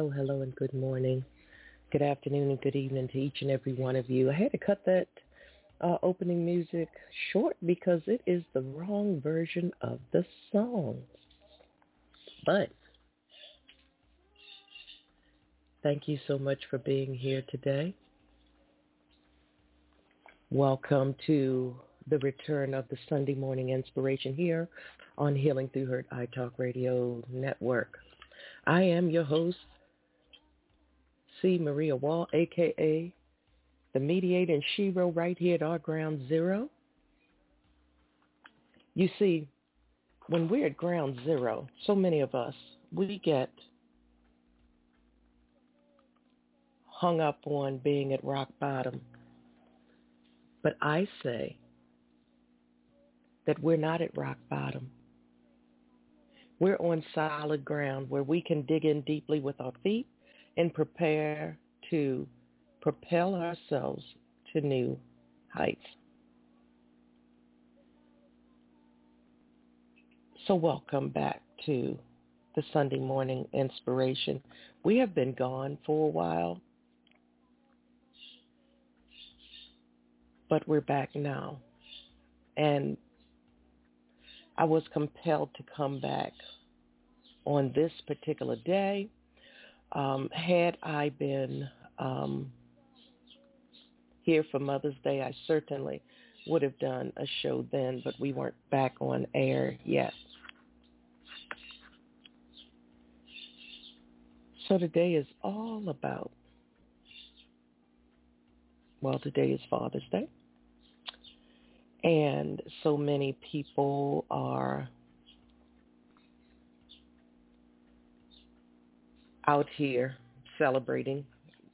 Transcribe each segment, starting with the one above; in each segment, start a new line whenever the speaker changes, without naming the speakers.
Hello, hello, and good morning. Good afternoon and good evening to each and every one of you. I had to cut that uh, opening music short because it is the wrong version of the song. But thank you so much for being here today. Welcome to the return of the Sunday morning inspiration here on Healing Through Hurt iTalk Radio Network. I am your host, C. Maria Wall, a.k.a. the mediator and shero right here at our ground zero. You see, when we're at ground zero, so many of us, we get hung up on being at rock bottom. But I say that we're not at rock bottom. We're on solid ground where we can dig in deeply with our feet and prepare to propel ourselves to new heights. So welcome back to the Sunday morning inspiration. We have been gone for a while, but we're back now. And I was compelled to come back on this particular day um, had I been um, here for Mother's Day, I certainly would have done a show then, but we weren't back on air yet. So today is all about, well, today is Father's Day. And so many people are out here celebrating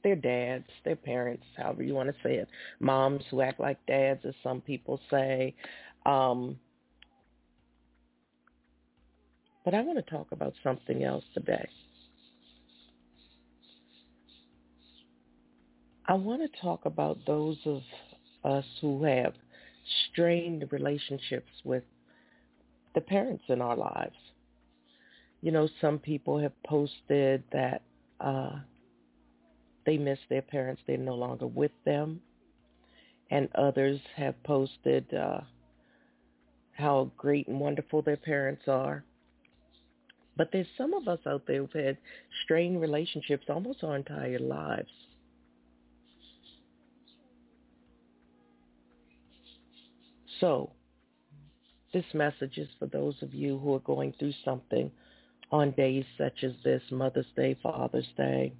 their dads, their parents, however you want to say it, moms who act like dads, as some people say. Um, but I want to talk about something else today. I want to talk about those of us who have strained relationships with the parents in our lives you know, some people have posted that uh, they miss their parents. They're no longer with them. And others have posted uh, how great and wonderful their parents are. But there's some of us out there who've had strained relationships almost our entire lives. So this message is for those of you who are going through something on days such as this, Mother's Day, Father's Day.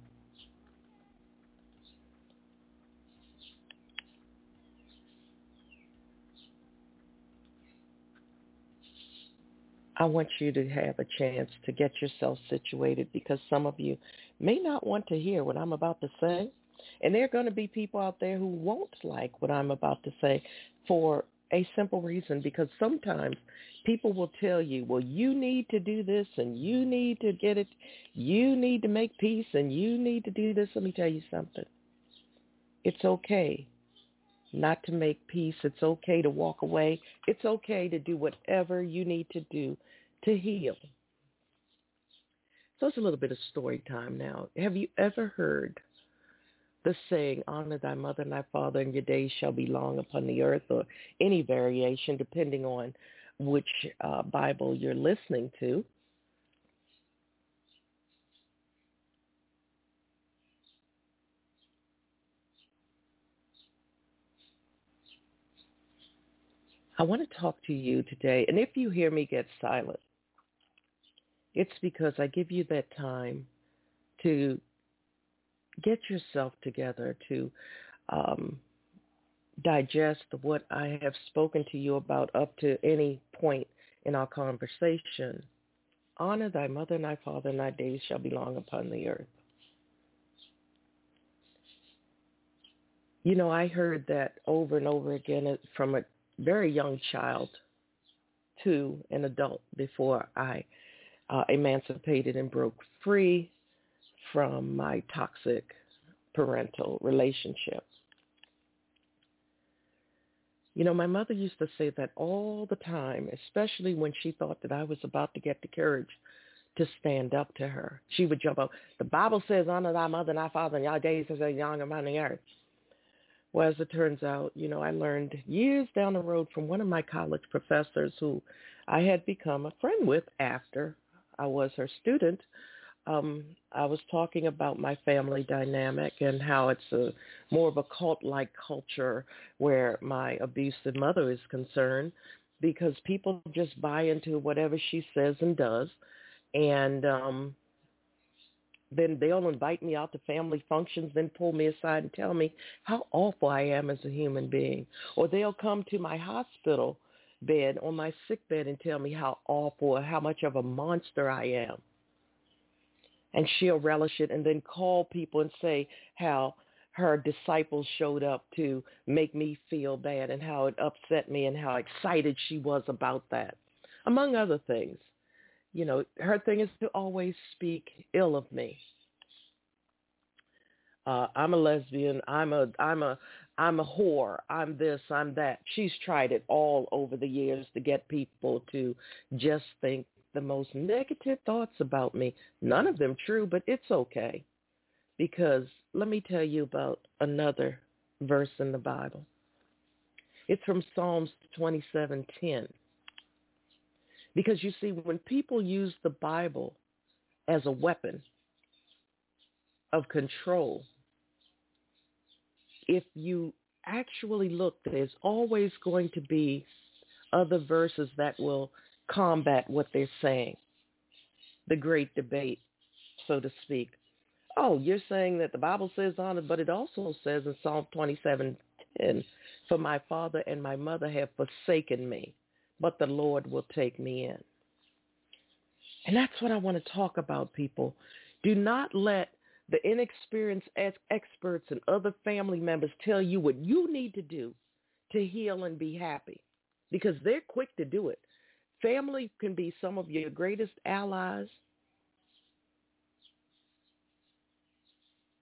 I want you to have a chance to get yourself situated because some of you may not want to hear what I'm about to say. And there are going to be people out there who won't like what I'm about to say for a simple reason because sometimes people will tell you, well, you need to do this and you need to get it. You need to make peace and you need to do this. Let me tell you something. It's okay not to make peace. It's okay to walk away. It's okay to do whatever you need to do to heal. So it's a little bit of story time now. Have you ever heard the saying, honor thy mother and thy father, and your days shall be long upon the earth, or any variation depending on which uh, Bible you're listening to. I want to talk to you today, and if you hear me get silent, it's because I give you that time to get yourself together to um, digest what I have spoken to you about up to any point in our conversation. Honor thy mother and thy father, and thy days shall be long upon the earth. You know, I heard that over and over again from a very young child to an adult before I uh, emancipated and broke free from my toxic parental relationship. You know, my mother used to say that all the time, especially when she thought that I was about to get the courage to stand up to her. She would jump up. The Bible says, honor thy mother and thy father, and your days as a young among the earth. Well, as it turns out, you know, I learned years down the road from one of my college professors who I had become a friend with after I was her student. Um, I was talking about my family dynamic and how it's a more of a cult-like culture where my abusive mother is concerned because people just buy into whatever she says and does. And um, then they'll invite me out to family functions, then pull me aside and tell me how awful I am as a human being. Or they'll come to my hospital bed on my sick bed and tell me how awful how much of a monster I am. And she'll relish it and then call people and say how her disciples showed up to make me feel bad and how it upset me and how excited she was about that, among other things you know, her thing is to always speak ill of me. Uh, I'm a lesbian. I'm a I'm a I'm a whore. I'm this. I'm that. She's tried it all over the years to get people to just think the most negative thoughts about me. None of them true, but it's okay. Because let me tell you about another verse in the Bible. It's from Psalms 27:10. Because you see, when people use the Bible as a weapon of control, if you actually look, there's always going to be other verses that will combat what they're saying. The great debate, so to speak. Oh, you're saying that the Bible says on it, but it also says in Psalm 27, 10, for my father and my mother have forsaken me but the Lord will take me in. And that's what I want to talk about, people. Do not let the inexperienced experts and other family members tell you what you need to do to heal and be happy because they're quick to do it. Family can be some of your greatest allies,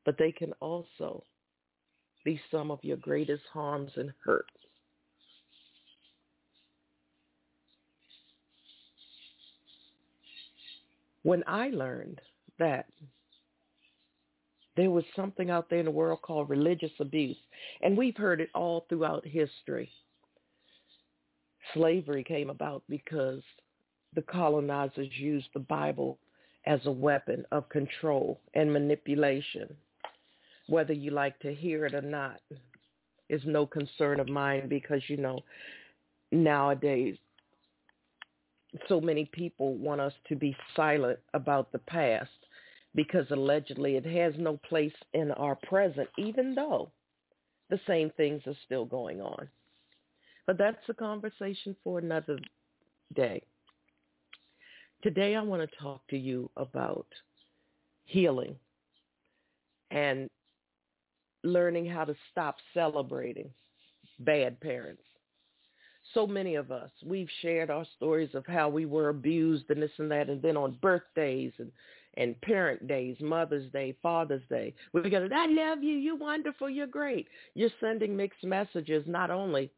but they can also be some of your greatest harms and hurts. when I learned that there was something out there in the world called religious abuse, and we've heard it all throughout history. Slavery came about because the colonizers used the Bible as a weapon of control and manipulation. Whether you like to hear it or not is no concern of mine because, you know, nowadays so many people want us to be silent about the past because allegedly it has no place in our present, even though the same things are still going on. But that's a conversation for another day. Today I want to talk to you about healing and learning how to stop celebrating bad parents so many of us, we've shared our stories of how we were abused and this and that. And then on birthdays and, and parent days, Mother's Day, Father's Day, we go, I love you. You're wonderful. You're great. You're sending mixed messages not only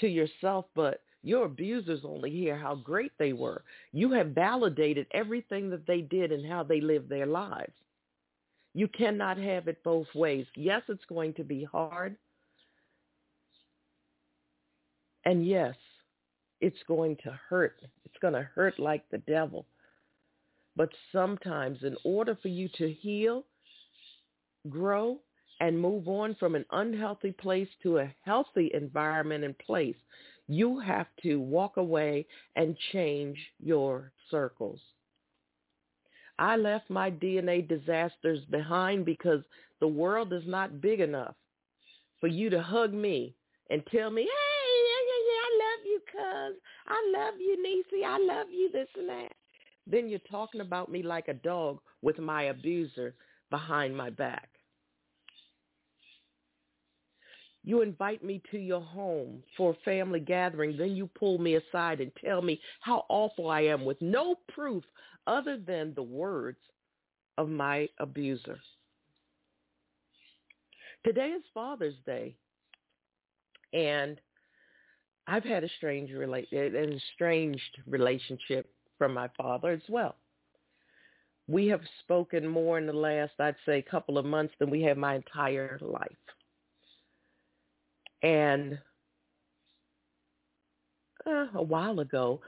to yourself, but your abusers only hear how great they were. You have validated everything that they did and how they lived their lives. You cannot have it both ways. Yes, it's going to be hard. And yes, it's going to hurt. It's going to hurt like the devil. But sometimes in order for you to heal, grow, and move on from an unhealthy place to a healthy environment and place, you have to walk away and change your circles. I left my DNA disasters behind because the world is not big enough for you to hug me and tell me, hey, yeah, yeah, yeah, I love you, cuz. I love you, Niecy. I love you, this and that. Then you're talking about me like a dog with my abuser behind my back. You invite me to your home for a family gathering. Then you pull me aside and tell me how awful I am with no proof other than the words of my abuser. Today is Father's Day. And I've had a strange an estranged relationship from my father as well. we have spoken more in the last, I'd say, couple of months than we have my entire life. And uh, a while ago,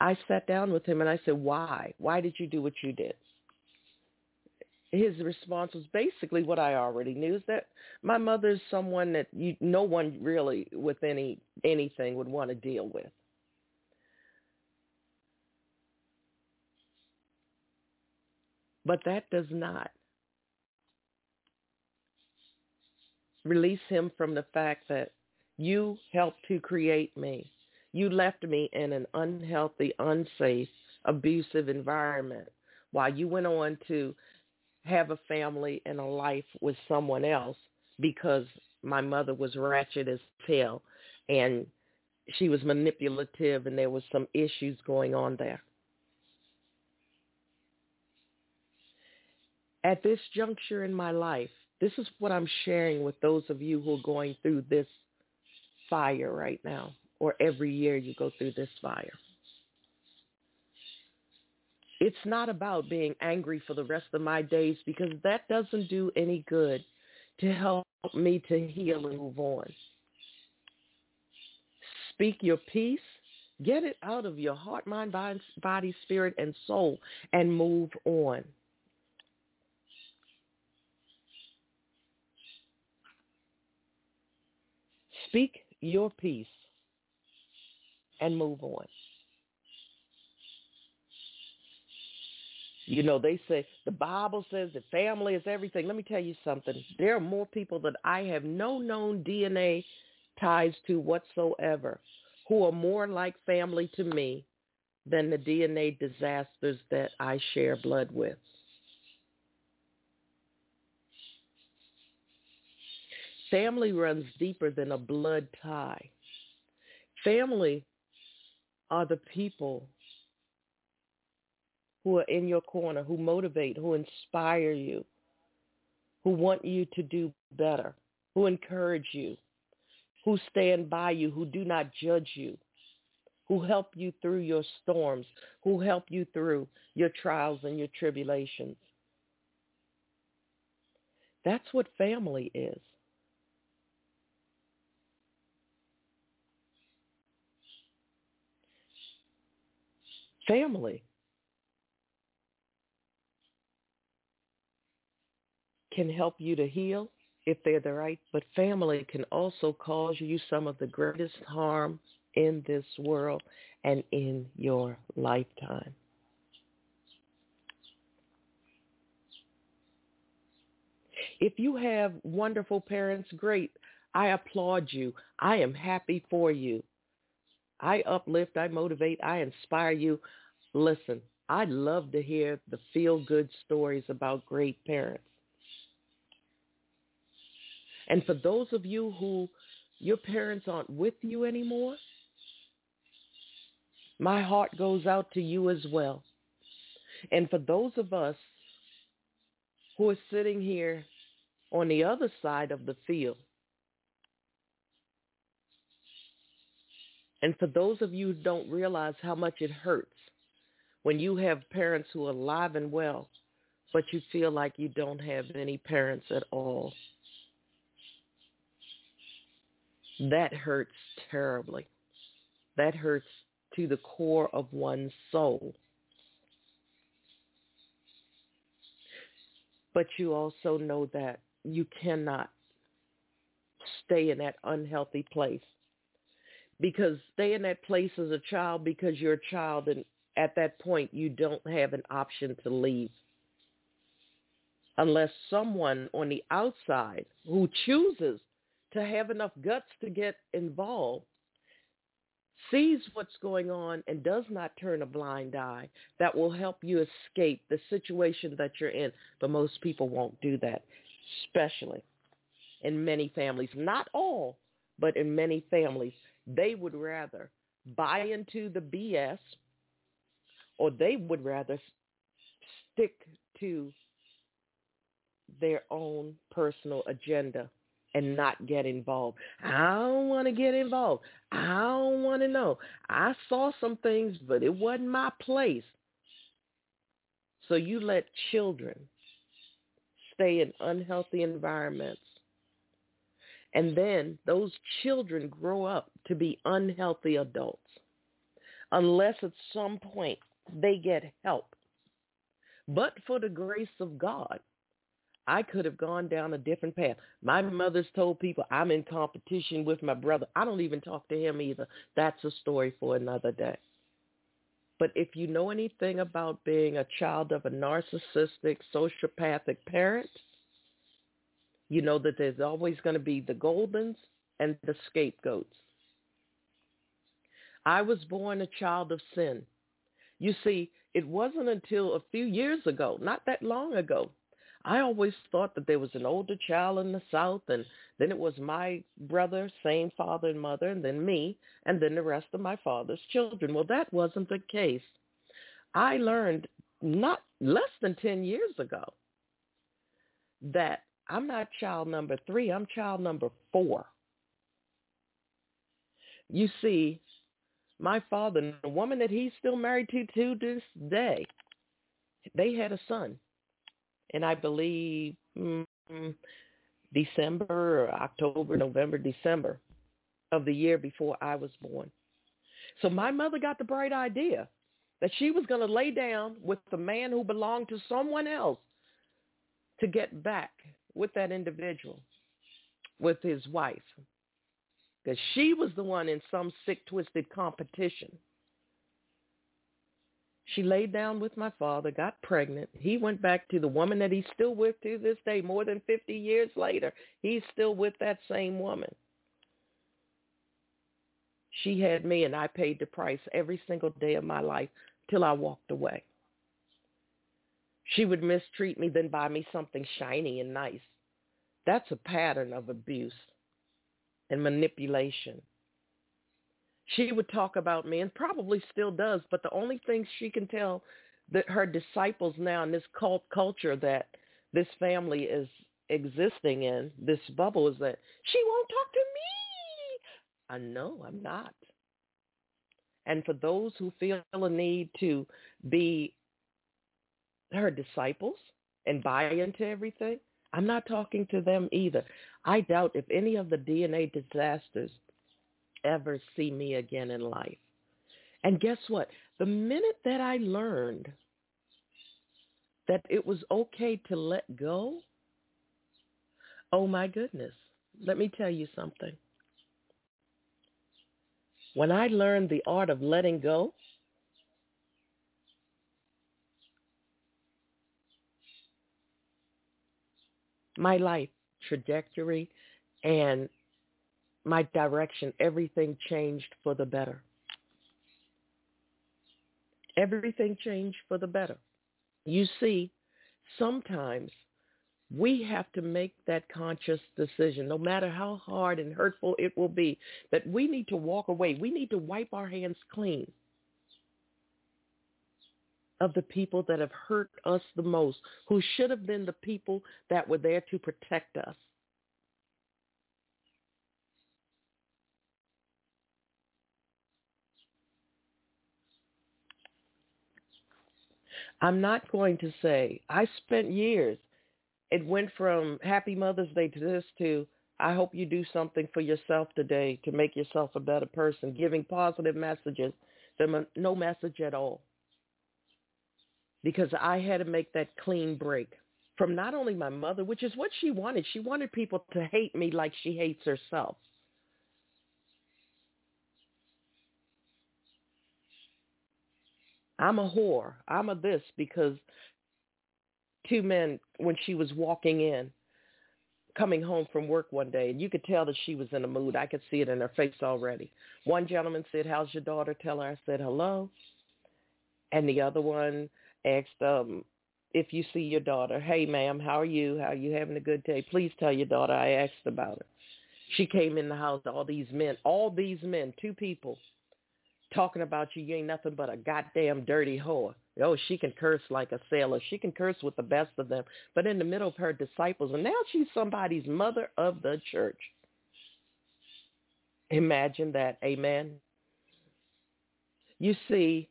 I sat down with him and I said, why? Why did you do what you did? His response was basically what I already knew, is that my mother is someone that you, no one really with any anything would want to deal with. But that does not release him from the fact that you helped to create me. You left me in an unhealthy, unsafe, abusive environment while you went on to have a family and a life with someone else because my mother was ratchet as hell and she was manipulative and there was some issues going on there. At this juncture in my life, this is what I'm sharing with those of you who are going through this fire right now, or every year you go through this fire. It's not about being angry for the rest of my days because that doesn't do any good to help me to heal and move on. Speak your peace. Get it out of your heart, mind, body, spirit, and soul and move on. Speak your peace and move on. You know, they say the Bible says that family is everything. Let me tell you something. There are more people that I have no known DNA ties to whatsoever who are more like family to me than the DNA disasters that I share blood with. Family runs deeper than a blood tie. Family are the people who are in your corner, who motivate, who inspire you, who want you to do better, who encourage you, who stand by you, who do not judge you, who help you through your storms, who help you through your trials and your tribulations. That's what family is. Family can help you to heal if they're the right, but family can also cause you some of the greatest harm in this world and in your lifetime. If you have wonderful parents, great. I applaud you. I am happy for you. I uplift, I motivate, I inspire you. Listen, I love to hear the feel-good stories about great parents. And for those of you who your parents aren't with you anymore, my heart goes out to you as well. And for those of us who are sitting here on the other side of the field, And for those of you who don't realize how much it hurts when you have parents who are alive and well, but you feel like you don't have any parents at all. That hurts terribly. That hurts to the core of one's soul. But you also know that you cannot stay in that unhealthy place because stay in that place as a child because you're a child and at that point you don't have an option to leave unless someone on the outside who chooses to have enough guts to get involved sees what's going on and does not turn a blind eye that will help you escape the situation that you're in. But most people won't do that, especially in many families. Not all, but in many families. They would rather buy into the BS or they would rather stick to their own personal agenda and not get involved. I don't want to get involved. I don't want to know. I saw some things, but it wasn't my place. So you let children stay in unhealthy environments. And then those children grow up to be unhealthy adults unless at some point they get help. But for the grace of God, I could have gone down a different path. My mother's told people I'm in competition with my brother. I don't even talk to him either. That's a story for another day. But if you know anything about being a child of a narcissistic, sociopathic parent, you know that there's always going to be the Goldens and the scapegoats. I was born a child of sin. You see, it wasn't until a few years ago, not that long ago, I always thought that there was an older child in the South, and then it was my brother, same father and mother, and then me, and then the rest of my father's children. Well, that wasn't the case. I learned not less than 10 years ago that I'm not child number three, I'm child number four. You see, my father, the woman that he's still married to to this day, they had a son and I believe mm, December or October, November, December of the year before I was born. So my mother got the bright idea that she was going to lay down with the man who belonged to someone else to get back with that individual, with his wife. Because she was the one in some sick, twisted competition she laid down with my father, got pregnant. He went back to the woman that he's still with to this day, more than 50 years later. He's still with that same woman. She had me and I paid the price every single day of my life till I walked away. She would mistreat me, then buy me something shiny and nice. That's a pattern of abuse and manipulation she would talk about me and probably still does, but the only thing she can tell that her disciples now in this cult culture that this family is existing in, this bubble, is that she won't talk to me. I know I'm not. And for those who feel a need to be her disciples and buy into everything, I'm not talking to them either. I doubt if any of the DNA disasters ever see me again in life. And guess what? The minute that I learned that it was okay to let go, oh my goodness, let me tell you something. When I learned the art of letting go, my life trajectory and my direction, everything changed for the better. Everything changed for the better. You see, sometimes we have to make that conscious decision, no matter how hard and hurtful it will be, that we need to walk away. We need to wipe our hands clean of the people that have hurt us the most, who should have been the people that were there to protect us. I'm not going to say I spent years. It went from Happy Mother's Day to this to I hope you do something for yourself today to make yourself a better person, giving positive messages, no message at all. Because I had to make that clean break from not only my mother, which is what she wanted. She wanted people to hate me like she hates herself. I'm a whore. I'm a this because two men, when she was walking in, coming home from work one day, and you could tell that she was in a mood. I could see it in her face already. One gentleman said, how's your daughter? Tell her I said hello. And the other one asked, um, if you see your daughter, hey, ma'am, how are you? How are you having a good day? Please tell your daughter I asked about her. She came in the house, all these men, all these men, two people talking about you. You ain't nothing but a goddamn dirty whore. Oh, she can curse like a sailor. She can curse with the best of them. But in the middle of her disciples, and now she's somebody's mother of the church. Imagine that. Amen. You see,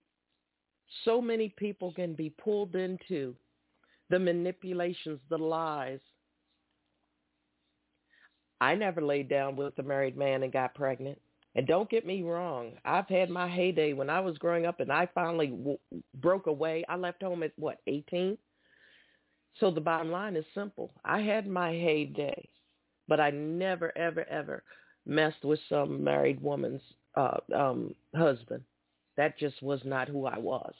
so many people can be pulled into the manipulations, the lies. I never laid down with a married man and got pregnant. And don't get me wrong, I've had my heyday when I was growing up and I finally w- broke away. I left home at what, 18? So the bottom line is simple. I had my heyday, but I never, ever, ever messed with some married woman's uh, um, husband. That just was not who I was.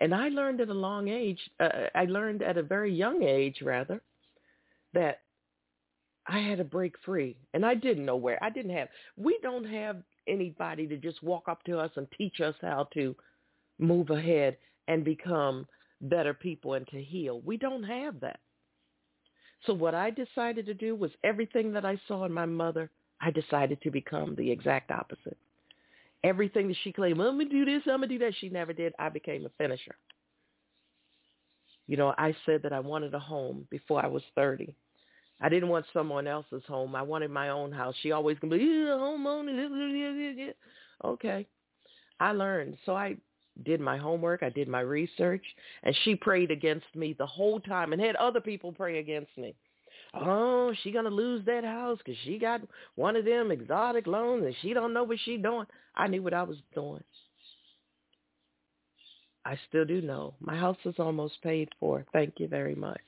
And I learned at a long age, uh, I learned at a very young age, rather, that I had to break free. And I didn't know where. I didn't have, we don't have anybody to just walk up to us and teach us how to move ahead and become better people and to heal. We don't have that. So what I decided to do was everything that I saw in my mother, I decided to become the exact opposite. Everything that she claimed, I'm going to do this, I'm going to do that, she never did. I became a finisher. You know, I said that I wanted a home before I was 30. I didn't want someone else's home. I wanted my own house. She always going to be, yeah, homeowner. Okay. I learned. So I did my homework. I did my research. And she prayed against me the whole time and had other people pray against me. Oh, she going to lose that house because she got one of them exotic loans and she don't know what she doing. I knew what I was doing. I still do know. My house is almost paid for. Thank you very much.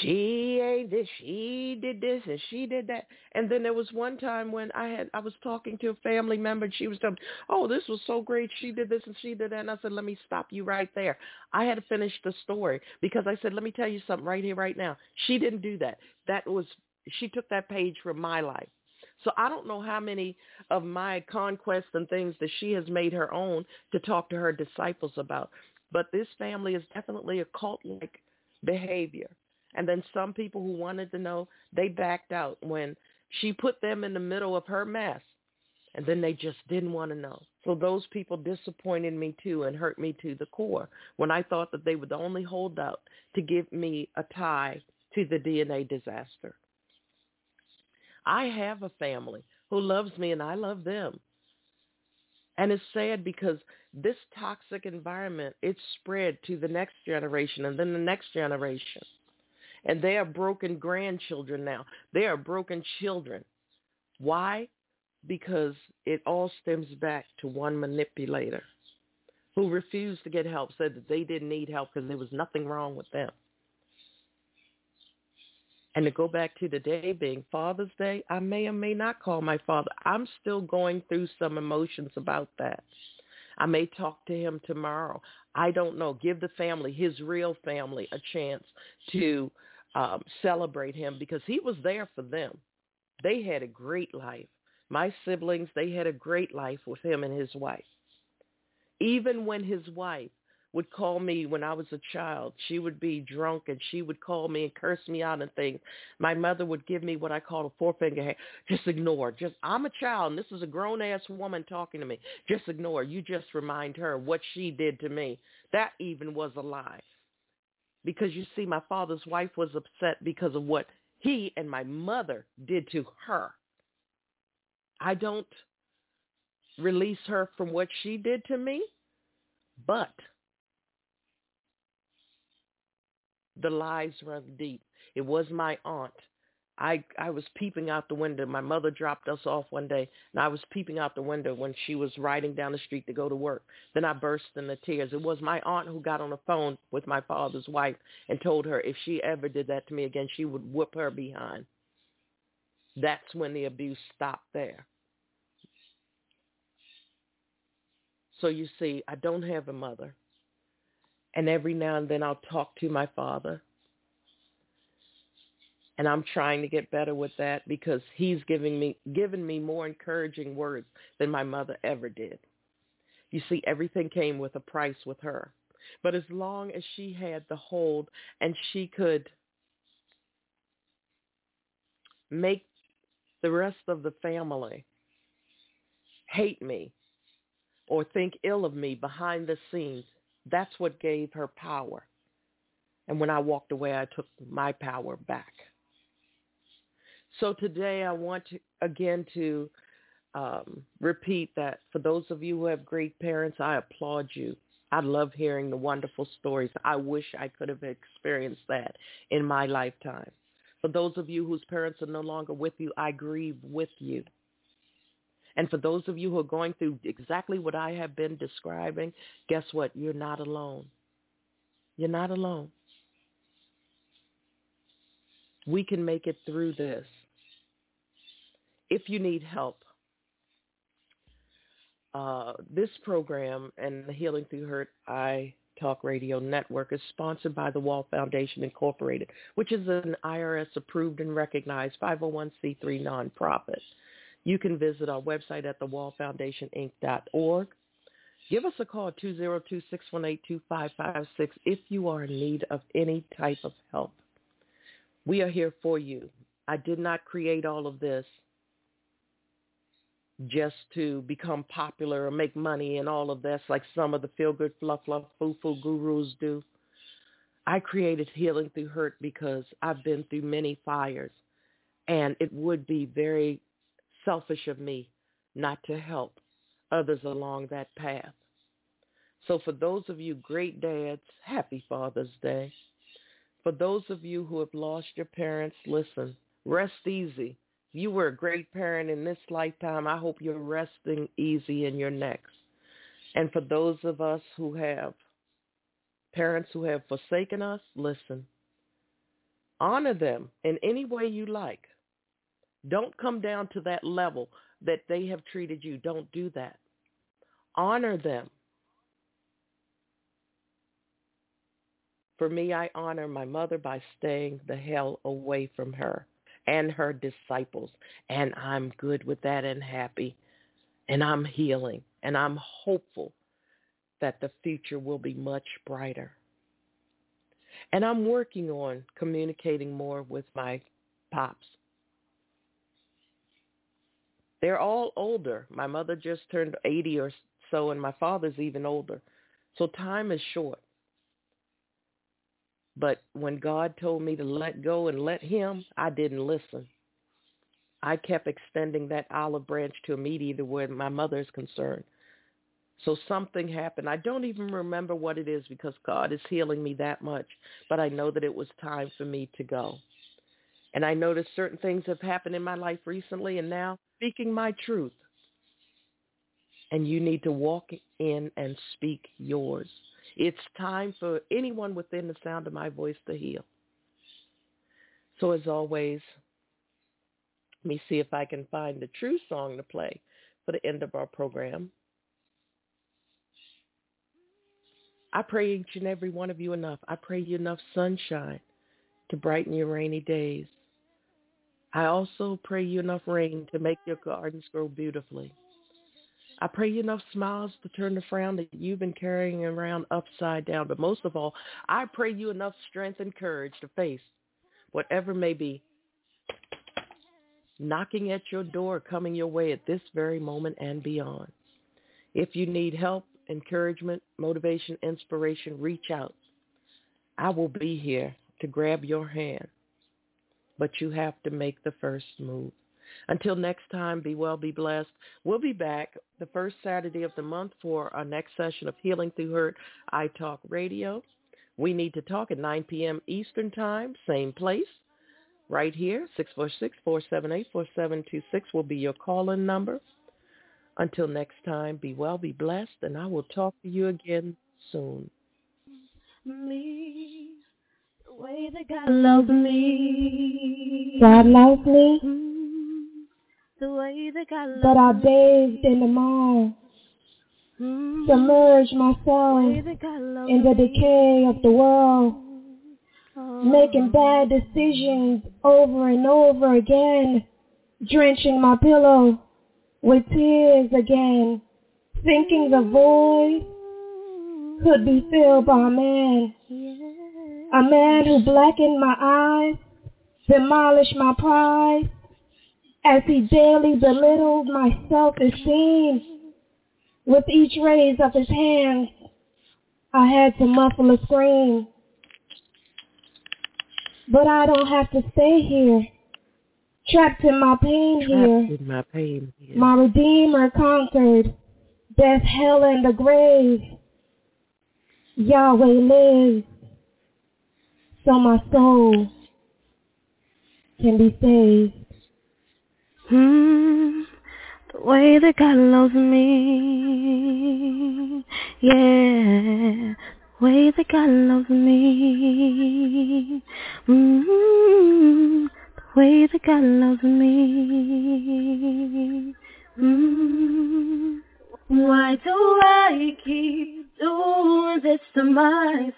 She ate this, she did this, and she did that. And then there was one time when I had I was talking to a family member, and she was telling, "Oh, this was so great. She did this and she did that." And I said, "Let me stop you right there. I had to finish the story because I said, let me tell you something right here, right now. She didn't do that. That was she took that page from my life." So I don't know how many of my conquests and things that she has made her own to talk to her disciples about. But this family is definitely a cult-like behavior. And then some people who wanted to know, they backed out when she put them in the middle of her mess. And then they just didn't want to know. So those people disappointed me too and hurt me to the core when I thought that they the only holdout to give me a tie to the DNA disaster. I have a family who loves me and I love them. And it's sad because this toxic environment, it's spread to the next generation and then the next generation. And they are broken grandchildren now. They are broken children. Why? Because it all stems back to one manipulator who refused to get help, said that they didn't need help because there was nothing wrong with them. And to go back to the day being Father's Day, I may or may not call my father. I'm still going through some emotions about that. I may talk to him tomorrow. I don't know. Give the family, his real family, a chance to um, celebrate him because he was there for them. They had a great life. My siblings, they had a great life with him and his wife. Even when his wife would call me when I was a child, she would be drunk and she would call me and curse me out and things. My mother would give me what I call a forefinger. Hey, just ignore. Just I'm a child and this is a grown ass woman talking to me. Just ignore. You just remind her what she did to me. That even was a lie because you see my father's wife was upset because of what he and my mother did to her. I don't release her from what she did to me, but the lies run deep. It was my aunt I I was peeping out the window. My mother dropped us off one day, and I was peeping out the window when she was riding down the street to go to work. Then I burst into tears. It was my aunt who got on the phone with my father's wife and told her if she ever did that to me again, she would whoop her behind. That's when the abuse stopped there. So you see, I don't have a mother. And every now and then I'll talk to my father and I'm trying to get better with that because he's giving me given me more encouraging words than my mother ever did. You see, everything came with a price with her. But as long as she had the hold and she could make the rest of the family hate me or think ill of me behind the scenes, that's what gave her power. And when I walked away, I took my power back. So today I want to, again to um, repeat that for those of you who have great parents, I applaud you. I love hearing the wonderful stories. I wish I could have experienced that in my lifetime. For those of you whose parents are no longer with you, I grieve with you. And for those of you who are going through exactly what I have been describing, guess what? You're not alone. You're not alone. We can make it through this. If you need help, uh, this program and the Healing Through Hurt I Talk Radio Network is sponsored by the Wall Foundation Incorporated, which is an IRS approved and recognized 501c3 nonprofit. You can visit our website at thewallfoundationinc.org. Give us a call at 202-618-2556 if you are in need of any type of help. We are here for you. I did not create all of this just to become popular or make money and all of this like some of the feel-good fluff fluff foo-foo gurus do. I created Healing Through Hurt because I've been through many fires and it would be very selfish of me not to help others along that path. So for those of you great dads, happy Father's Day. For those of you who have lost your parents, listen, rest easy. You were a great parent in this lifetime, I hope you're resting easy in your next. And for those of us who have parents who have forsaken us, listen, honor them in any way you like. Don't come down to that level that they have treated you. Don't do that. Honor them. For me, I honor my mother by staying the hell away from her and her disciples. And I'm good with that and happy. And I'm healing. And I'm hopeful that the future will be much brighter. And I'm working on communicating more with my pops. They're all older. My mother just turned 80 or so, and my father's even older. So time is short. But when God told me to let go and let him, I didn't listen. I kept extending that olive branch to immediately where my mother is concerned. So something happened. I don't even remember what it is because God is healing me that much, but I know that it was time for me to go. And I noticed certain things have happened in my life recently, and now speaking my truth. And you need to walk in and speak yours. It's time for anyone within the sound of my voice to heal. So as always, let me see if I can find the true song to play for the end of our program. I pray each and every one of you enough. I pray you enough sunshine to brighten your rainy days. I also pray you enough rain to make your gardens grow beautifully. I pray you enough smiles to turn the frown that you've been carrying around upside down. But most of all, I pray you enough strength and courage to face whatever may be knocking at your door, coming your way at this very moment and beyond. If you need help, encouragement, motivation, inspiration, reach out. I will be here to grab your hand but you have to make the first move. Until next time, be well, be blessed. We'll be back the first Saturday of the month for our next session of Healing Through Hurt I Talk Radio. We need to talk at 9 p.m. Eastern Time, same place, right here, 646-478-4726 will be your call-in number. Until next time, be well, be blessed, and I will talk to you again soon. Me way that God loves me.
God loves me. But I bathed in the mire. Mm-hmm. Submerge myself in the decay of the world. Oh. Making bad decisions over and over again. Drenching my pillow with tears again. Thinking the void could be filled by a man. A man who blackened my eyes, demolished my pride, as he daily belittled my self-esteem. With each raise of his hand, I had to muffle a scream. But I don't have to stay here. Trapped in my pain
Trapped
here.
In my pain here.
My Redeemer conquered death, hell, and the grave. Yahweh lives, so my soul can be saved.
Hmm, the way that God loves me, yeah, the way that God loves me. Mm-hmm way that God loves me. Mm. Why do I keep doing this to myself?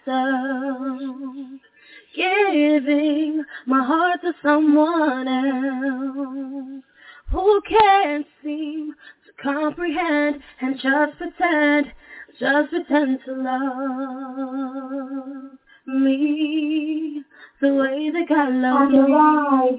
Giving my heart to someone else who can't seem to comprehend and just pretend, just pretend to love me the way that God loves
me. Rise,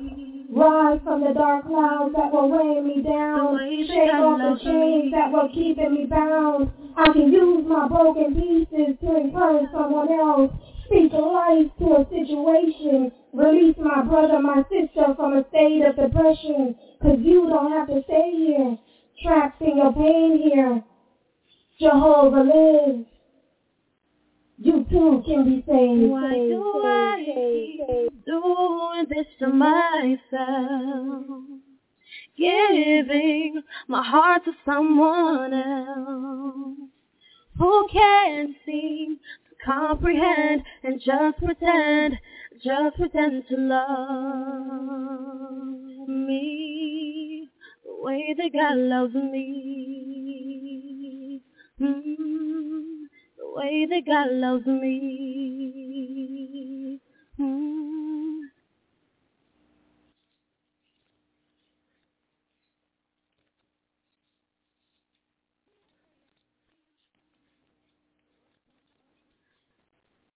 rise from the dark clouds that were weighing me down. Shake off the chains that were keeping me bound. I can use my broken pieces to encourage someone else. Speak life to a situation. Release my brother, my sister from a state of depression. Cause you don't have to stay here, trapped in your pain here. Jehovah lives you too can be saved.
Why do I doing this to myself? Giving my heart to someone else who can't seem comprehend and just pretend, just pretend to love me the way that God loves me. Mm-hmm way that God loves me.